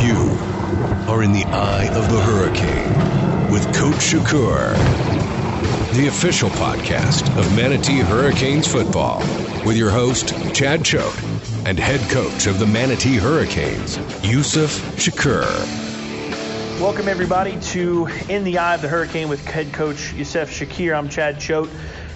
You are in the eye of the hurricane with Coach Shakir, the official podcast of Manatee Hurricanes football, with your host, Chad Choate, and head coach of the Manatee Hurricanes, Yusuf Shakir. Welcome, everybody, to In the Eye of the Hurricane with head coach Yusuf Shakir. I'm Chad Choate,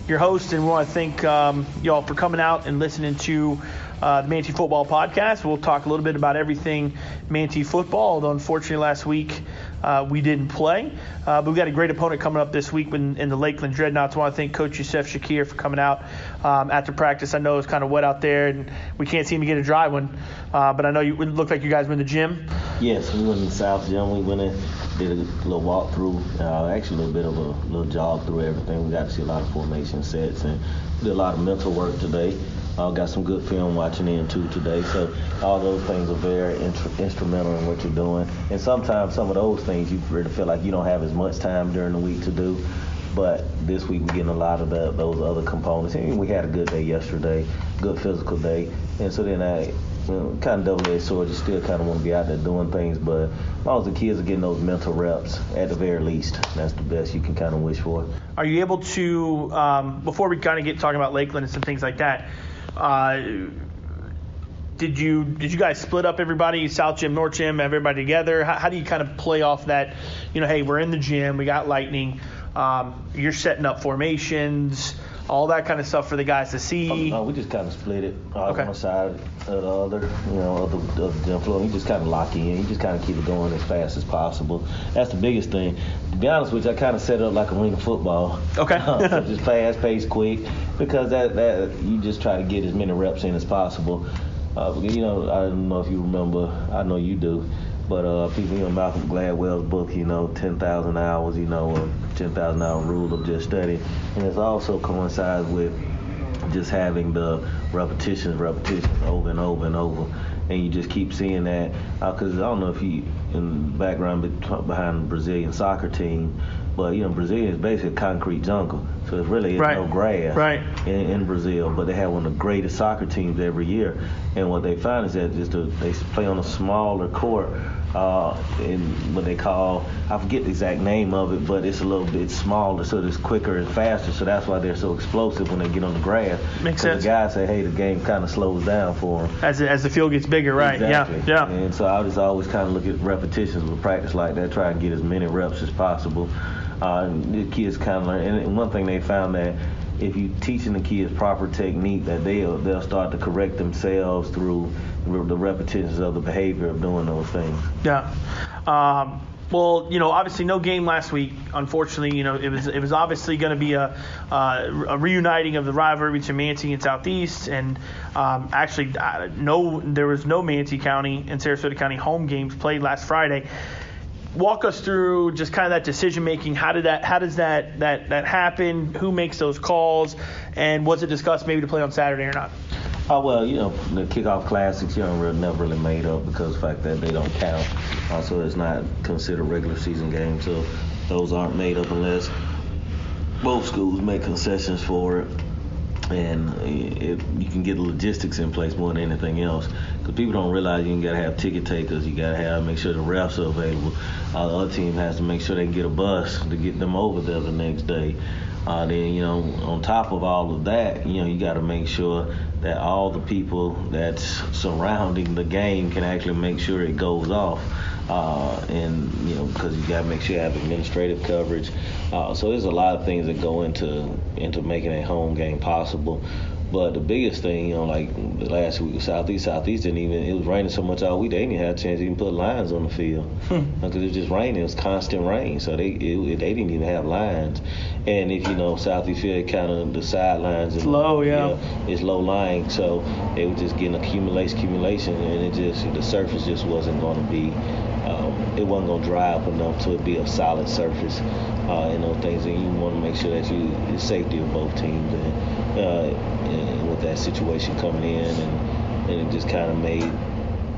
your host, and we want to thank um, y'all for coming out and listening to uh, the Manatee Football Podcast. We'll talk a little bit about everything Manatee football, although unfortunately last week uh, we didn't play. Uh, but we've got a great opponent coming up this week in, in the Lakeland Dreadnoughts. I want to thank Coach Yusuf Shakir for coming out um, after practice. I know it's kind of wet out there, and we can't seem to get a dry one. Uh, but I know you it looked like you guys were in the gym. Yes, we went in the South Gym. We went in, did a little walk through, uh, actually a little bit of a little jog through everything. We got to see a lot of formation sets and did a lot of mental work today. Uh, got some good film watching in too today. So all those things are very instrumental in what you're doing. And sometimes some of those things you really feel like you don't have as much time during the week to do. But this week we're getting a lot of the, those other components. And we had a good day yesterday, good physical day. And so then I you know, kind of double-edged sword. You still kind of want to be out there doing things, but as long as the kids are getting those mental reps, at the very least, that's the best you can kind of wish for. Are you able to, um, before we kind of get talking about Lakeland and some things like that, uh, did you did you guys split up everybody South Gym, North Gym, everybody together? How, how, do you kind of play off that? You know, hey, we're in the gym, we got lightning. Um, you're setting up formations, all that kind of stuff for the guys to see. Oh, no, we just kind of split it. Uh, okay. One side or the other, you know, of the, of the gym floor. You just kind of lock in. You just kind of keep it going as fast as possible. That's the biggest thing. To be honest with you, I kind of set it up like a ring of football. Okay. so just fast, pace, quick, because that that you just try to get as many reps in as possible. Uh, you know, I don't know if you remember. I know you do. But uh, people, you know, Malcolm Gladwell's book, you know, 10,000 hours, you know, 10,000 hour rule of just study. And it also coincides with just having the repetitions, repetitions over and over and over. And you just keep seeing that. Because uh, I don't know if you, in the background behind the Brazilian soccer team, but you know, Brazil is basically a concrete jungle, so it's really right. no grass right. in, in, Brazil. But they have one of the greatest soccer teams every year, and what they find is that just a, they play on a smaller court uh, in what they call I forget the exact name of it, but it's a little bit smaller, so it's quicker and faster. So that's why they're so explosive when they get on the grass. Makes sense. The guys say, hey, the game kind of slows down for them as as the field gets bigger, right? Exactly. Yeah, yeah. And so I just always kind of look at repetitions with practice like that, try and get as many reps as possible. Uh, the kids kind of learn. And one thing they found that if you teaching the kids proper technique, that they'll they'll start to correct themselves through the repetitions of the behavior of doing those things. Yeah. Um, well, you know, obviously no game last week. Unfortunately, you know, it was it was obviously going to be a, uh, a reuniting of the rivalry between Manatee and Southeast, and um, actually, no, there was no Manatee County and Sarasota County home games played last Friday walk us through just kind of that decision making. How did that? How does that that that happen? Who makes those calls? And was it discussed maybe to play on Saturday or not? Oh well, you know the kickoff classics, you know, really, never really made up because of the fact that they don't count. Uh, also, it's not considered regular season games, so those aren't made up unless both schools make concessions for it and it, you can get logistics in place more than anything else. Because people don't realize you got to have ticket takers, you got to have make sure the refs are available. Uh, the other team has to make sure they get a bus to get them over there the next day. Uh, then you know, on top of all of that, you know, you got to make sure that all the people that's surrounding the game can actually make sure it goes off. Uh, and you know, because you got to make sure you have administrative coverage. Uh, so there's a lot of things that go into into making a home game possible. But the biggest thing, you know, like last week, Southeast, Southeast didn't even, it was raining so much all week, they didn't even have a chance to even put lines on the field. Because it was just raining, it was constant rain. So they it, they didn't even have lines. And if you know, Southeast Field kind of the sidelines and low, yeah. it's low lying. So they were just getting accumulation, accumulation, and it just, the surface just wasn't going to be um, it wasn't gonna dry up enough to be a solid surface uh, and those things. And you want to make sure that you the safety of both teams and, uh, and with that situation coming in, and, and it just kind of made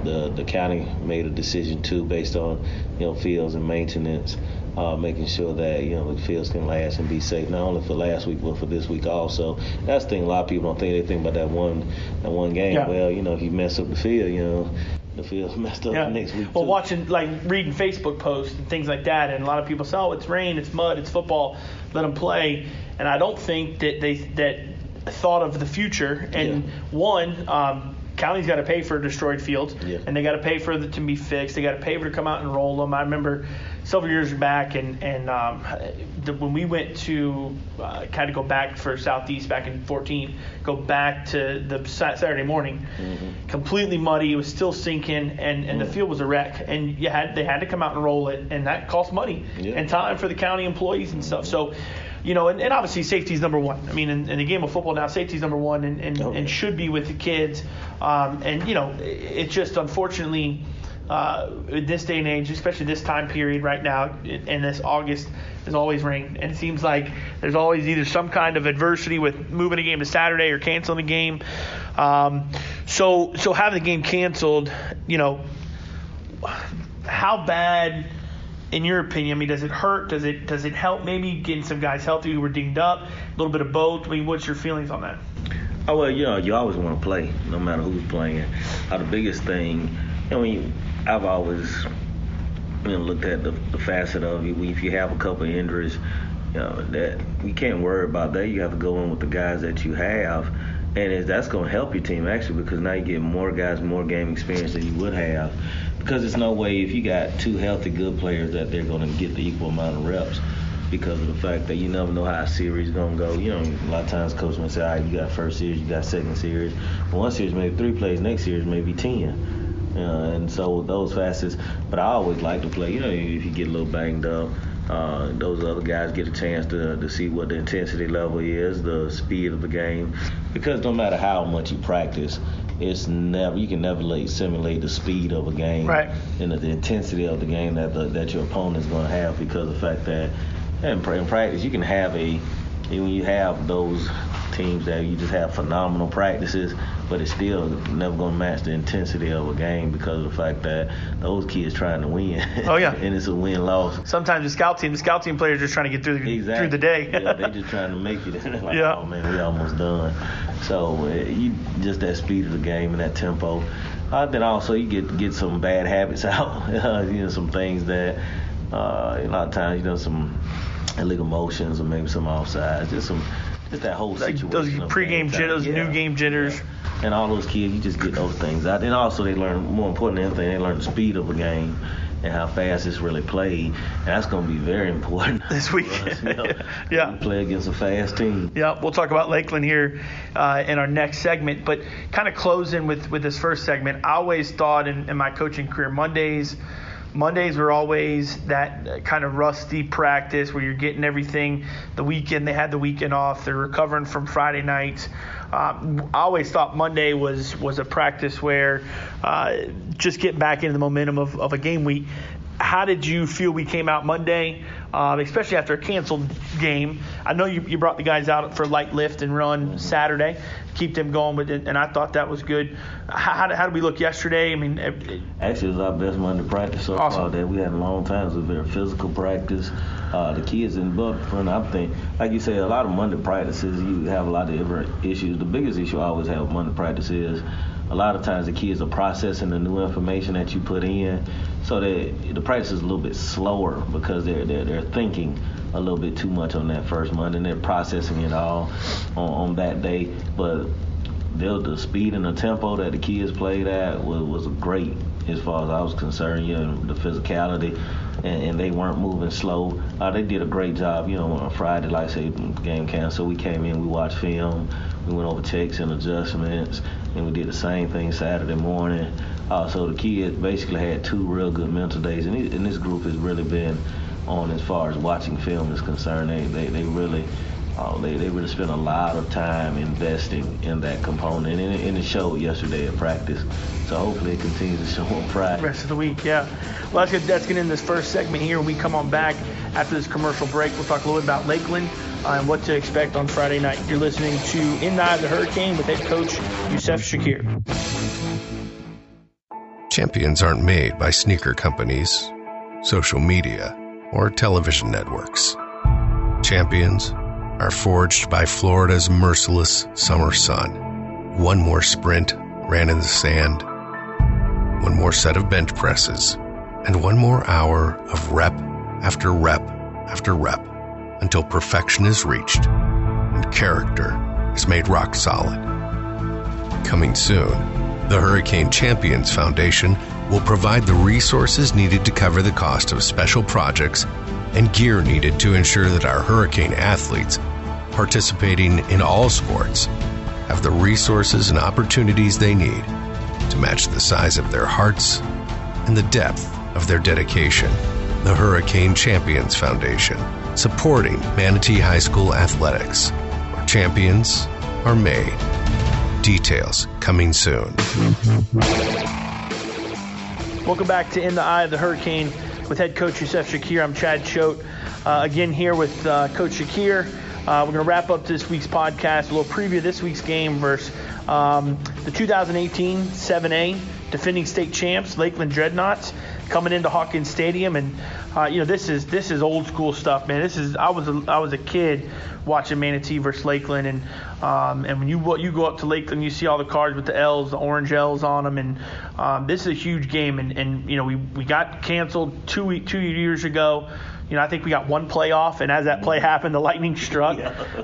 the the county made a decision too based on you know fields and maintenance. Uh, making sure that you know the fields can last and be safe, not only for last week but for this week also. That's the thing. A lot of people don't think they think about that one that one game. Yeah. Well, you know, if you mess up the field, you know, field's messed up Yeah. next week. Well, too. watching like reading Facebook posts and things like that, and a lot of people say, "Oh, it's rain, it's mud, it's football, let them play." And I don't think that they that thought of the future. And Yeah. one, um, county's got to pay for destroyed fields, Yeah. and they got to pay for it to be fixed. They got to pay for it to come out and roll them. I remember several years back, and and um, the, when we went to uh, kind of go back for Southeast back in 14, go back to the Saturday morning, Mm-hmm. completely muddy. It was still sinking, and, and the Mm. field was a wreck. And you had they had to come out and roll it, and that cost money Yeah. and time for the county employees and stuff. So. You know, and, and obviously safety is number one. I mean, in, in the game of football now, safety is number one, and, and, Oh, yeah. and should be with the kids. Um, and you know, it- it's just unfortunately uh, in this day and age, especially this time period right now, in, in this August, is always rain, and it seems like there's always either some kind of adversity with moving a game to Saturday or canceling the game. Um, so, so having the game canceled, you know, how bad? In your opinion, I mean, does it hurt? Does it does it help? Maybe getting some guys healthy who were dinged up, a little bit of both. I mean, what's your feelings on that? Oh well, you know, you always want to play, no matter who's playing. Uh, the biggest thing, I mean, I've always you know looked at the, the facet of you. If you have a couple injuries, you know that you can't worry about that. You have to go in with the guys that you have, and that's going to help your team actually because now you get more guys, more game experience than you would have. Because there's no way if you got two healthy good players that they're going to get the equal amount of reps because of the fact that you never know how a series is gonna go. You know, a lot of times coach may say, all right, you got first series, you got second series. One series maybe three plays, next series maybe ten. Uh, and so those facets, but I always like to play. You know, if you get a little banged up, uh, those other guys get a chance to to see what the intensity level is, the speed of the game, because no matter how much you practice, it's never you can never like simulate the speed of a game Right. and the, the intensity of the game that the, that your opponent is going to have because of the fact that in, in practice you can have a when you have those teams that you just have phenomenal practices, but it's still never going to match the intensity of a game because of the fact that those kids trying to win. Oh, yeah. and it's a win loss. Sometimes the scout team, the scout team players are just trying to get through the Exactly. through the day. yeah, they just trying to make it. like, Yeah. Oh man, we almost done. So uh, you just that speed of the game and that tempo. Uh, then also you get get some bad habits out. you know, some things that uh, a lot of times you know some illegal motions or maybe some offsides. Just some just that whole situation. those of pregame jitters, Yeah. new game jitters. And all those kids, you just get those things out. And also they learn more important than anything, they learn the speed of a game and how fast it's really played. And that's going to be very important This weekend. us, you know. Yeah. We play against a fast team. Yeah, we'll talk about Lakeland here uh, in our next segment. But kind of closing with, with this first segment, I always thought in, in my coaching career, Mondays, Mondays were always that kind of rusty practice where you're getting everything. The weekend they had the weekend off. They're recovering from Friday nights. Um, I always thought Monday was was a practice where uh, just getting back into the momentum of, of a game week. How did you feel we came out Monday, uh, especially after a canceled game? I know you, you brought the guys out for light lift and run Saturday, keep them going it, and I thought that was good. How, how, did, how did we look yesterday? I mean, it- Actually, it was our best Monday practice so Awesome. far that we had in a long time. It was a very physical practice. Uh, the kids in but front, I think, like you say, a lot of Monday practices, you have a lot of different issues. The biggest issue I always have with Monday practice is a lot of times the kids are processing the new information that you put in, so that the practice is a little bit slower because they're they're, they're thinking a little bit too much on that first Monday and they're processing it all on, on that day. But the, speed and the tempo that the kids played at was, was great as far as I was concerned. You know, the physicality, and, and they weren't moving slow. Uh, they did a great job. You know, on Friday, like I say, game canceled. We came in, we watched film, We went over checks and adjustments, and we did the same thing Saturday morning. Uh, so the kids basically had two real good mental days, and, and this group has really been on as far as watching film is concerned. They they, they really uh, they, they really spent a lot of time investing in that component, and it, and it showed yesterday at practice. So hopefully it continues to show on Friday. Rest of the week, yeah. Well, that's good. That's getting in this first segment here. We come on back after this commercial break, we'll talk a little bit about Lakeland and what to expect on Friday night. You're listening to In the Hurricane with head coach Yusuf Shakir. Champions aren't made by sneaker companies, social media, or television networks. Champions are forged by Florida's merciless summer sun. One more sprint ran in the sand, one more set of bench presses, and one more hour of rep after rep after rep until perfection is reached and character is made rock solid. Coming soon, the Hurricane Champions Foundation will provide the resources needed to cover the cost of special projects and gear needed to ensure that our hurricane athletes participating in all sports have the resources and opportunities they need to match the size of their hearts and the depth of their dedication. The Hurricane Champions Foundation, supporting Manatee High School athletics, where champions are made. Details coming soon. Welcome back to In the Eye of the Hurricane with head coach Yusuf Shakir. I'm Chad Choate. Uh, again, here with uh, Coach Shakir. Uh, we're going to wrap up this week's podcast, a little preview of this week's game versus um, the 2018 7A defending state champs, Lakeland Dreadnoughts, coming into Hawkins Stadium. And, uh, you know, this is this is old school stuff, man. This is I was a, I was a kid watching Manatee versus Lakeland, and um, and when you you go up to Lakeland, you see all the cards with the L's, the orange L's on them, and um, this is a huge game. And, and you know, we, we got canceled two two years ago. You know, I think we got one playoff, and as that play happened, the lightning struck.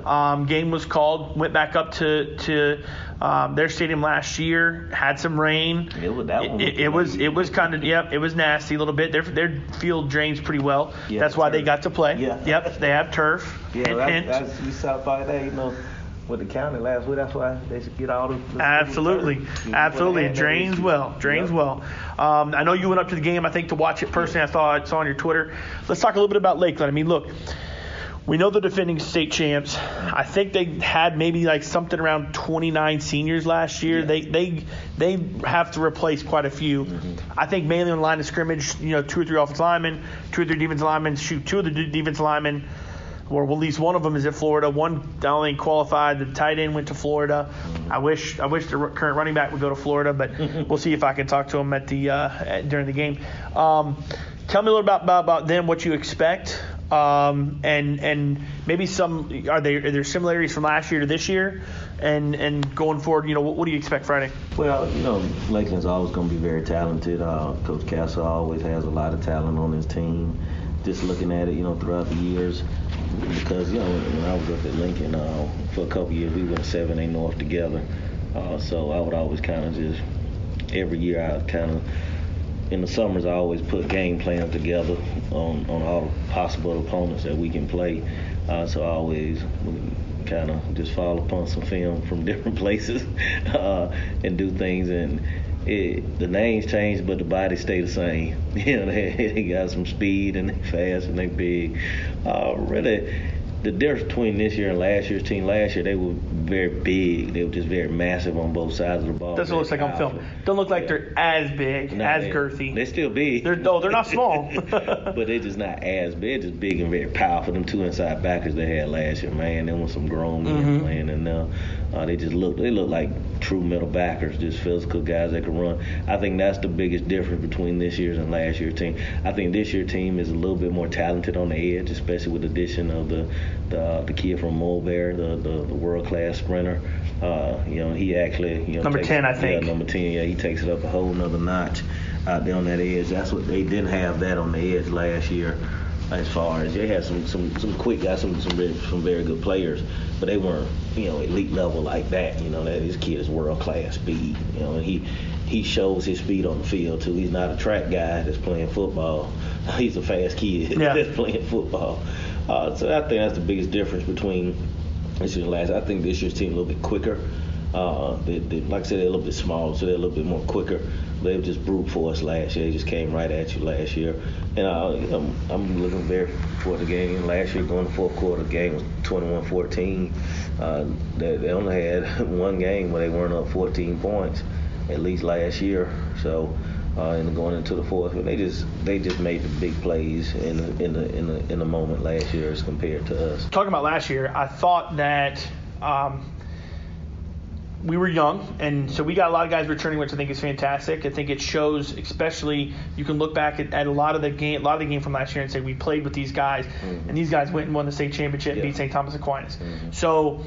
Um, game was called, went back up to to um, their stadium last year, had some rain. It was that one. It, it was it was kind of yep, it was nasty a little bit. Their their field drains pretty well. Yeah, that's why they got to play. Yeah. Yep, they have turf. Yeah, Hint, that's, hint. that's we saw by that, you know, with the county last week. That's why they should get all the. the Absolutely, absolutely. It would've had that drains well, drains Yep. well. Um, I know you went up to the game. I think to watch it personally. I saw it saw on your Twitter. Let's talk a little bit about Lakeland. I mean, look, we know the defending state champs. I think they had maybe like something around 29 seniors last year. Yeah. They they they have to replace quite a few. I think mainly on the line of scrimmage. You know, two or three offensive linemen, two or three defensive linemen. Shoot, two of the de- defensive linemen or well, at least one of them is at Florida. One only qualified. The tight end went to Florida. I wish I wish the current running back would go to Florida, but we'll see if I can talk to him at the uh, at, during the game. Um, tell me a little about, about about them, what you expect, um, and and maybe some are there are there similarities from last year to this year, and and going forward, you know, what, what do you expect Friday? Well, you know, Lakeland's always going to be very talented. Uh, Coach Castle always has a lot of talent on his team. Just looking at it, you know, throughout the years, because you know, when I was up at Lincoln uh, for a couple years, we went seven A North together. Uh, so I would always kind of just every year I kind of in the summers I always put game plans together on on all the possible opponents that we can play. Uh, so I always kind of just fall upon some film from different places uh, and do things and. It, the names change, but the bodies stay the same. You know, they, they got some speed and they fast and they big. Uh, really, the difference between this year and last year's team, last year they were very big. They were just very massive on both sides of the ball. Doesn't look very like on film. powerful. Don't look like they're as big, Nah, as they- girthy. They still big. They're no, they're not small. but they're just not as big. They're Just big and very powerful. Them two inside backers they had last year, man. they was some grown men Mm-hmm. playing in there. Uh, they just look. They look like true middle backers, just physical guys that can run. I think that's the biggest difference between this year's and last year's team. I think this year's team is a little bit more talented on the edge, especially with the addition of the the, the kid from Mulberry, the the, the world class sprinter. Uh, you know, he actually you know Number takes- 10, I think. Yeah, number ten. Yeah, he takes it up a whole nother notch out there on that edge. That's what they didn't have that on the edge last year. As far as they had some some some quick guys, some some very, some very good players, but they weren't you know elite level like that. You know that this kid is world class speed. You know and he he shows his speed on the field too. He's not a track guy that's playing football. He's a fast kid Yeah. that's playing football. Uh, so I think that's the biggest difference between this year and last. I think this year's team a little bit quicker. Uh, they, they, like I said, they're a little bit smaller, so they're a little bit more quicker. They were just brute force last year. They just came right at you last year. And uh, I'm, I'm looking very for the game. Last year, going to fourth quarter, the game was 21-14. Uh, they, they only had one game where they weren't up 14 points, at least last year. So uh, and going into the fourth. They just they just made the big plays in the, in the in the in the moment last year as compared to us. Talking about last year, I thought that. Um, we were young, and so we got a lot of guys returning, which I think is fantastic. I think it shows, especially you can look back at, at a lot of the game, a lot of the game from last year, and say we played with these guys, mm-hmm. and these guys went and won the state championship, yeah. beat St. Thomas Aquinas. Mm-hmm. So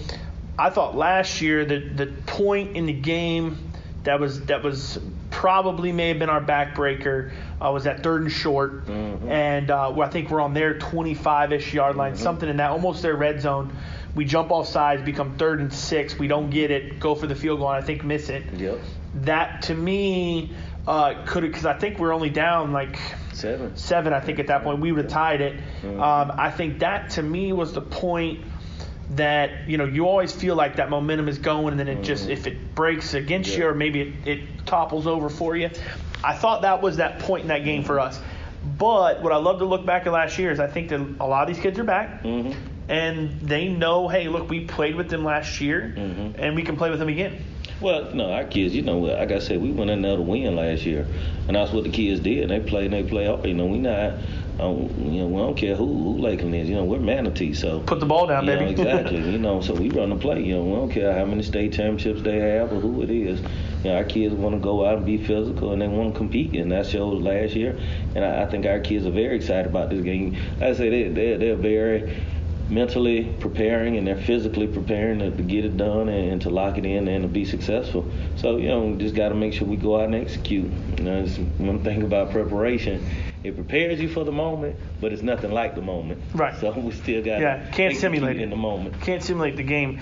I thought last year the the point in the game that was that was probably may have been our backbreaker. Uh, was that third and short, mm-hmm. and uh, I think we're on their 25-ish yard line, mm-hmm. something in that, almost their red zone. We jump off sides, become third and six. We don't get it, go for the field goal, and I think miss it. Yep. That to me uh, could because I think we're only down like seven. Seven, I think at that point we would have tied it. Mm-hmm. Um, I think that to me was the point that you know you always feel like that momentum is going, and then it mm-hmm. just if it breaks against yeah. you or maybe it, it topples over for you. I thought that was that point in that game for us. But what I love to look back at last year is I think that a lot of these kids are back. Mm-hmm. And they know, hey, look, we played with them last year, mm-hmm. and we can play with them again. Well, no, our kids, you know, like I said, we went in there to win last year, and that's what the kids did. They played and they play. You know, we not um, you know, we don't care who, who Lakeland is. You know, we're Manatee, so put the ball down, baby. Know, exactly. you know, so we run the play. You know, we don't care how many state championships they have or who it is. You know, our kids want to go out and be physical and they want to compete, and that shows last year. And I, I think our kids are very excited about this game. Like I say they they're, they're very mentally preparing and they're physically preparing to, to get it done and, and, to lock it in and to be successful. So you know, we just got to make sure we go out and execute. You know, one thing about preparation it prepares you for the moment, but it's nothing like the moment. Right. So we still got yeah can't simulate it in the moment. Can't simulate the game.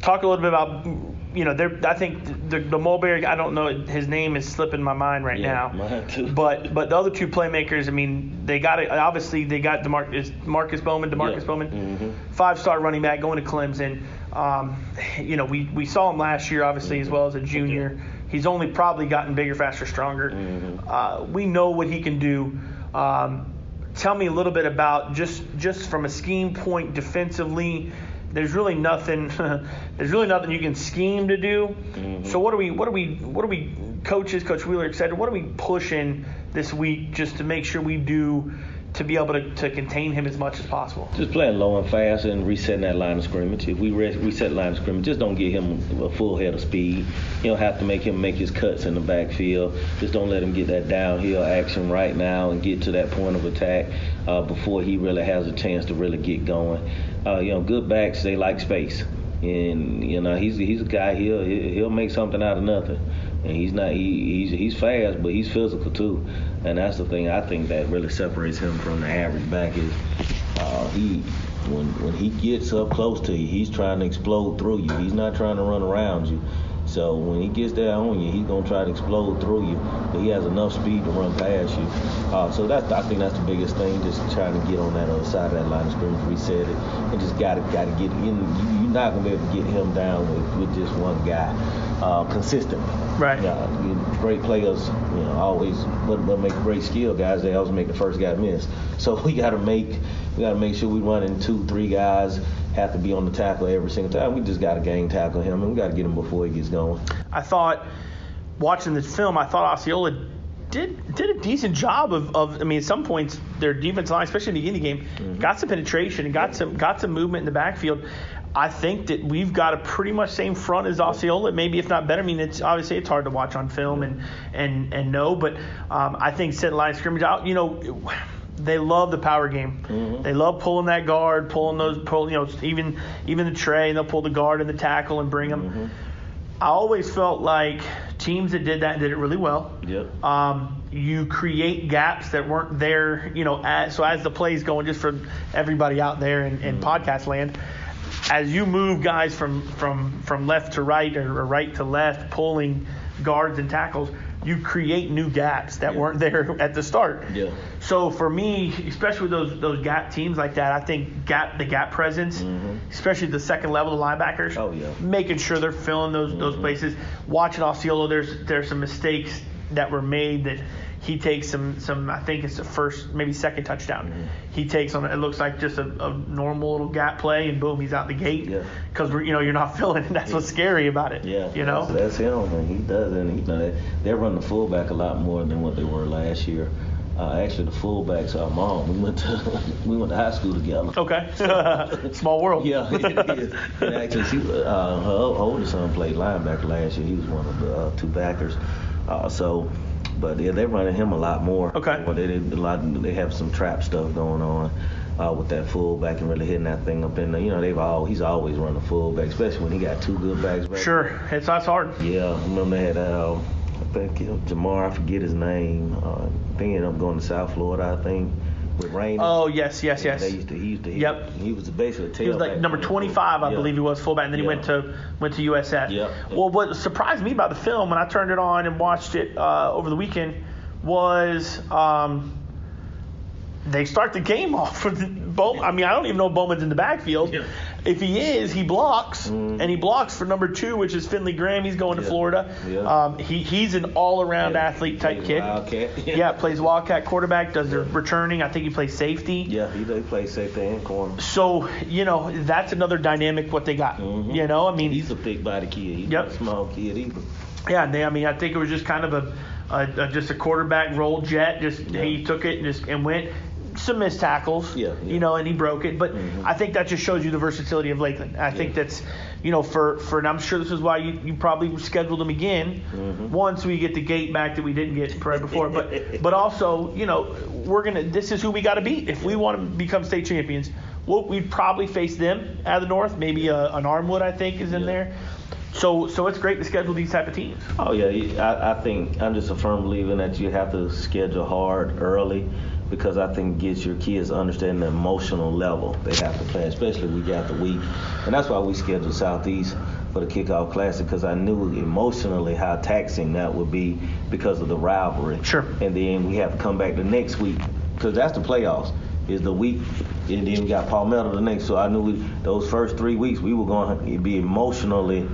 Talk a little bit about you know I think the the Mulberry I don't know his name is slipping my mind right yeah, now. Mine too. But but the other two playmakers I mean they got it obviously they got Demarkcus Marcus Bowman Demarkcus yeah. Bowman mm-hmm. five star running back going to Clemson. Um, you know we we saw him last year obviously mm-hmm. as well as a junior. He's only probably gotten bigger, faster, stronger. Mm-hmm. Uh, we know what he can do. Um, tell me a little bit about just just from a scheme point defensively. There's really nothing. there's really nothing you can scheme to do. Mm-hmm. So what are we? What are we? What are we? Coaches, Coach Wheeler, etc. What are we pushing this week just to make sure we do to be able to, to contain him as much as possible. Just playing low and fast and resetting that line of scrimmage. If we re- reset line of scrimmage, just don't get him a full head of speed. You don't have to make him make his cuts in the backfield. Just don't let him get that downhill action right now and get to that point of attack uh, before he really has a chance to really get going. Uh, you know, good backs they like space, and you know he's he's a guy he'll he'll make something out of nothing and he's not he, he's he's fast, but he's physical too, and that's the thing I think that really separates him from the average back is uh, he when when he gets up close to you, he's trying to explode through you. He's not trying to run around you. So when he gets there on you, he's gonna try to explode through you. But he has enough speed to run past you. Uh, so that's I think that's the biggest thing, just trying to get on that other side of that line of scrimmage, reset it, and just gotta gotta get in. You're not gonna be able to get him down with, with just one guy uh, consistently. Right. Yeah, great players, you know, always what, what make great skill guys. They always make the first guy miss. So we got to make we got to make sure we run in two, three guys have to be on the tackle every single time. We just got to gang tackle him, and we got to get him before he gets going. I thought watching this film, I thought Osceola did did a decent job of, of I mean, at some points their defense line, especially in the beginning game, mm-hmm. got some penetration and got some got some movement in the backfield. I think that we've got a pretty much same front as Osceola, maybe if not better. I mean, it's obviously it's hard to watch on film and and and know, but um, I think set line scrimmage out. You know, they love the power game. Mm-hmm. They love pulling that guard, pulling those, pull, you know, even even the tray, and they'll pull the guard and the tackle and bring them. Mm-hmm. I always felt like teams that did that did it really well. Yep. Um, you create gaps that weren't there, you know. As, so as the plays going, just for everybody out there in, in mm-hmm. podcast land, as you move guys from from from left to right or, or right to left, pulling guards and tackles, you create new gaps that weren't there at the start. Yeah. So for me, especially with those those gap teams like that, I think gap the gap presence, especially the second level of linebackers. Mm-hmm. Oh, yeah. Making sure they're filling those those places. Watching Osceola, there's there's some mistakes that were made that he takes some some I think it's the first maybe second touchdown. Mm-hmm. He takes on it looks like just a, a normal little gap play and boom he's out the gate Yeah. because we're you know you're not filling it. That's what's scary about it. Yeah, You know. that's, that's him, and he does, and you know they, they run the fullback a lot more than what they were last year. Uh, actually, the fullbacks are mom. We went to we went to high school together. Okay. Small world. Yeah, it is. And actually, she, uh, her oldest son played linebacker last year. He was one of the uh, two backers. Uh, so, but yeah, they're running him a lot more. Okay. Well, they did a lot. They have some trap stuff going on. Uh, with that fullback and really hitting that thing up in there, you know they've all he's always run the fullback, especially when he got two good backs. Back Sure. It's that's hard. yeah, I remember they had, uh, I think, you know, Jamar, I forget his name. Uh, they ended up going to South Florida, I think, with Raymond. Oh yes, yes, yes. They used to, he used to, Yep. He was basically a tailback. He was like number 25, I Yeah. believe he was fullback, and then he went to went to USF. Yep. Well, what surprised me about the film when I turned it on and watched it uh, over the weekend was um, they start the game off with Bowman. I mean, I don't even know if Bowman's in the backfield. Yeah. If he is, he blocks, and he blocks for number two, which is Finley Graham. He's going to Yeah. Florida. Yeah. Um, he he's an all-around Yeah. athlete type kid. Wildcat. yeah, plays Wildcat quarterback, does the returning. I think he plays safety. Yeah, he they play safety and corner. So you know that's another dynamic what they got. You know, I mean, He's a big body kid. He's Yep. not a small kid either. yeah. They, I mean, I think it was just kind of a, a, a just a quarterback roll jet. Just he took it and just and went. Some missed tackles, Yeah, yeah. you know, and he broke it. But Mhm. I think that just shows you the versatility of Lakeland. I think Yeah. that's, you know, for for and I'm sure this is why you, you probably scheduled him again. Mhm. Once we get the gate back that we didn't get right before, but but also, you know, we're gonna. This is who we got to beat if we want to become state champions. We'll, we'd probably face them out of the north. Maybe a, an Armwood, I think, is in there. So so it's great to schedule these type of teams. Oh yeah, I, I think I'm just a firm believer that you have to schedule hard early because I think it gets your kids understanding the emotional level they have to play, especially week after week, and that's why we scheduled Southeast for the kickoff classic because I knew emotionally how taxing that would be because of the rivalry. Sure. And then we have to come back the next week because that's the playoffs. Is the week, and then we got Palmetto the next. So I knew we, those first three weeks we were going to be emotionally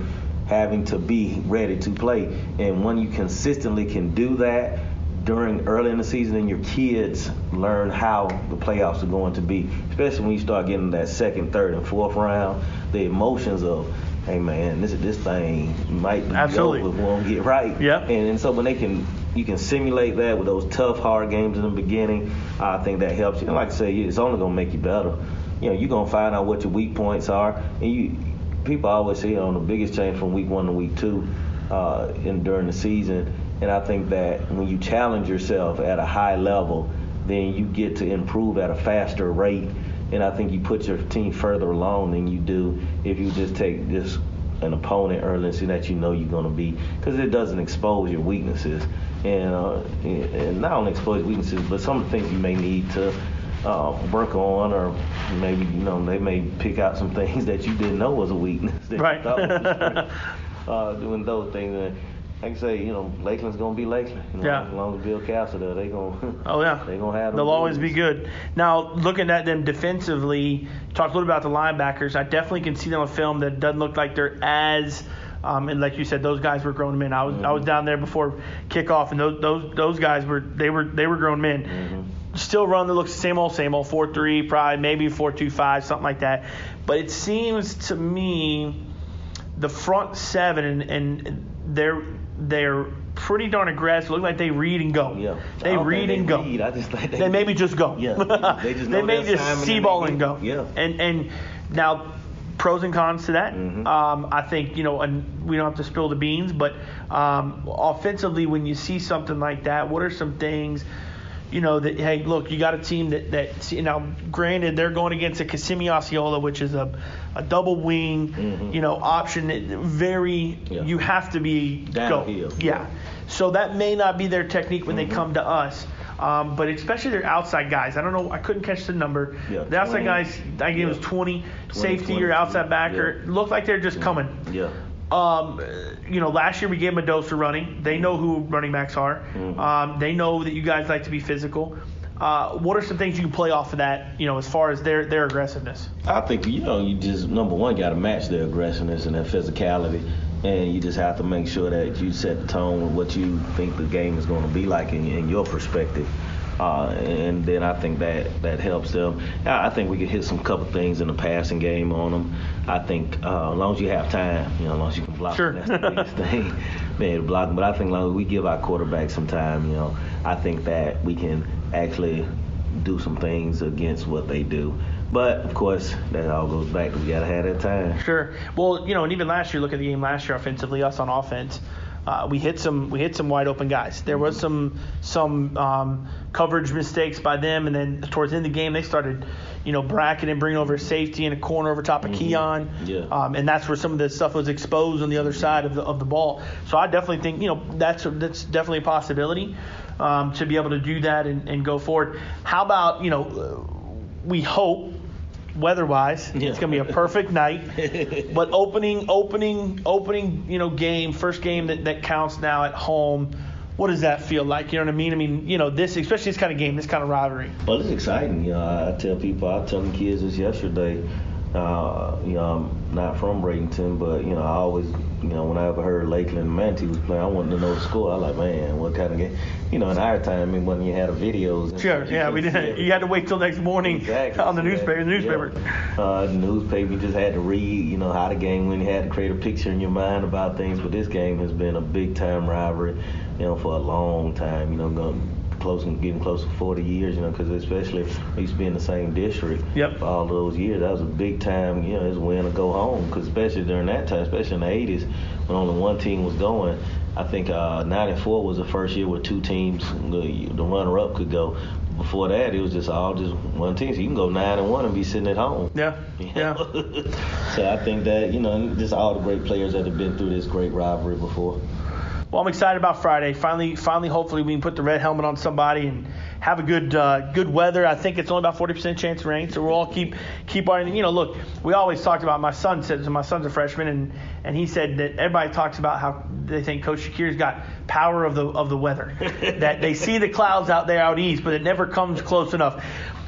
having to be ready to play. And when you consistently can do that during early in the season, and your kids learn how the playoffs are going to be, especially when you start getting that second, third, and fourth round, the emotions of, hey man, this this thing might be Absolutely. over if we don't get right. Yeah. And, and so when they can, you can simulate that with those tough, hard games in the beginning. I think that helps you. And like I say, it's only gonna make you better. You know, you're gonna find out what your weak points are, and you. People always say, on the biggest change from week one to week two, uh, in during the season. And I think that when you challenge yourself at a high level, then you get to improve at a faster rate. And I think you put your team further along than you do if you just take just an opponent early and see that you know you're going to be, because it doesn't expose your weaknesses. And, uh, and not only expose weaknesses, but some of the things you may need to uh, work on, or maybe you know they may pick out some things that you didn't know was a weakness. That Right. You thought was uh, doing those things. And like can say, you know, Lakeland's gonna be Lakeland. You know, Yeah. As long as Bill Castle there, they gonna. Oh yeah, They gonna have. them They'll always be good. Now looking at them defensively, talked a little bit about the linebackers. I definitely can see them on film that doesn't look like they're as. Um, and like you said, those guys were grown men. I was I was down there before kickoff, and those those those guys were they were they were grown men. Still run that looks the same old same old four three, probably maybe four two five, something like that. But it seems to me the front seven and, and they're they're pretty darn aggressive. Look like they read and go. Yeah. They read think and go. read. I just think they, They maybe just go. Yeah, they just they may just see ball and go. yeah. And and now pros and cons to that. Mm-hmm. Um, I think you know, and we don't have to spill the beans, but um, offensively, when you see something like that, what are some things? You know that hey, look, you got a team that that you know. Granted, they're going against a Kissimmee Osceola, which is a a double wing, Mhm. you know, option. that Very, Yeah. you have to be Downhill. go. Yeah. So that may not be their technique when Mm-hmm. they come to us. Um, but especially their outside guys. I don't know. I couldn't catch the number. Yeah, the outside 20. guys, I gave it was 20. 20, Safety or 20, outside backer yeah. looked like they're just coming. Yeah. Um, you know, last year we gave them a dose of running. They know who running backs are. Mm-hmm. Um, they know that you guys like to be physical. Uh, what are some things you can play off of that, you know, as far as their their aggressiveness? I think you know you just number one got to match their aggressiveness and their physicality, and you just have to make sure that you set the tone with what you think the game is going to be like in, in your perspective. Uh, and then I think that that helps them. I I think we could hit some couple things in the passing game on them. I think uh, as long as you have time, you know, as long as you can block, Sure. them, that's the biggest thing. Man, to block them. But I think as long as we give our quarterback some time, you know, I think that we can actually do some things against what they do. But of course, that all goes back to we gotta have that time. Sure. Well, you know, and even last year, look at the game last year offensively, us on offense. Uh, we hit some we hit some wide open guys. There was some some um, coverage mistakes by them, and then towards the end of the game they started, you know, bracketing and bringing over safety in a corner over top of Keon. Yeah. Um, and that's where some of the stuff was exposed on the other side of the of the ball. So I definitely think you know that's that's definitely a possibility um, to be able to do that and, and go forward. How about you know we hope weather-wise Yeah. it's going to be a perfect night. But opening, opening, opening, you know, game, first game that, that counts now at home. What does that feel like? You know what I mean? I mean, you know, this, especially this kind of game, this kind of rivalry. Well, it's exciting. You know, I tell people, I tell the kids this yesterday. Uh, you know, I'm not from Bradenton, but you know, I always, you know, when I ever heard Lakeland Manti was playing, I wanted to know the score. I was like, man, what kind of game? You know, in our time, I mean, when you had the videos. Sure, yeah, we didn't. You had to wait till next morning Exactly. on the newspaper. The newspaper. Yeah. Uh, the newspaper, you just had to read, you know, how the game went. You had to create a picture in your mind about things. But this game has been a big time rivalry, you know, for a long time. You know, going close and getting close to 40 years. You know, because especially we used to be in the same district Yep. for all those years. That was a big time. You know, it's win or go home. Because especially during that time, especially in the 80s, when only one team was going. I think uh, 94 was the first year where two teams, the, the runner-up, could go. Before that, it was just all just one team. So you can go nine and one and be sitting at home. Yeah, yeah. so I think that you know, just all the great players that have been through this great rivalry before. Well, I'm excited about Friday. Finally, finally, hopefully we can put the red helmet on somebody and have a good uh, good weather. I think it's only about 40% chance of rain, so we'll all keep keep our. You know, look, we always talked about. My son said, so my son's a freshman, and and he said that everybody talks about how they think Coach Shakir's got power of the of the weather. that they see the clouds out there out east, but it never comes close enough.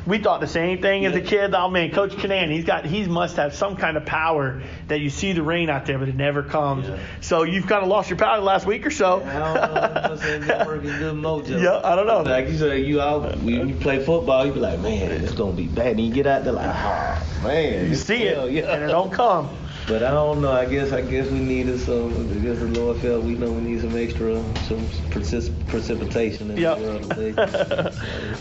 We thought the same thing as a kid. Oh man, Coach Kinnan, he's got he must have some kind of power that you see the rain out there, but it never comes. Yeah. So you've kind of lost your power the last week or so. I don't know. I'm saying that working good mojo. Yeah, I don't know. Like you said, you out when you play football, you be like, man, it's gonna be bad. And you get out there like, oh man, You see it, yeah. and it don't come. But I don't know. I guess I guess we needed some. I guess the Lord felt we know we need some extra some precis- precipitation in Yep. the world today.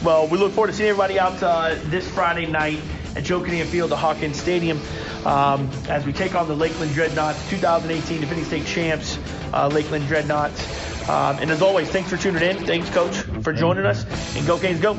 well, we look forward to seeing everybody out uh, this Friday night at Joe Kinnan Field at Hawkins Stadium um, as we take on the Lakeland Dreadnoughts, 2018 defending state champs, uh, Lakeland Dreadnoughts. Um, and as always, thanks for tuning in. Thanks, Coach, for joining us. And go Canes, go.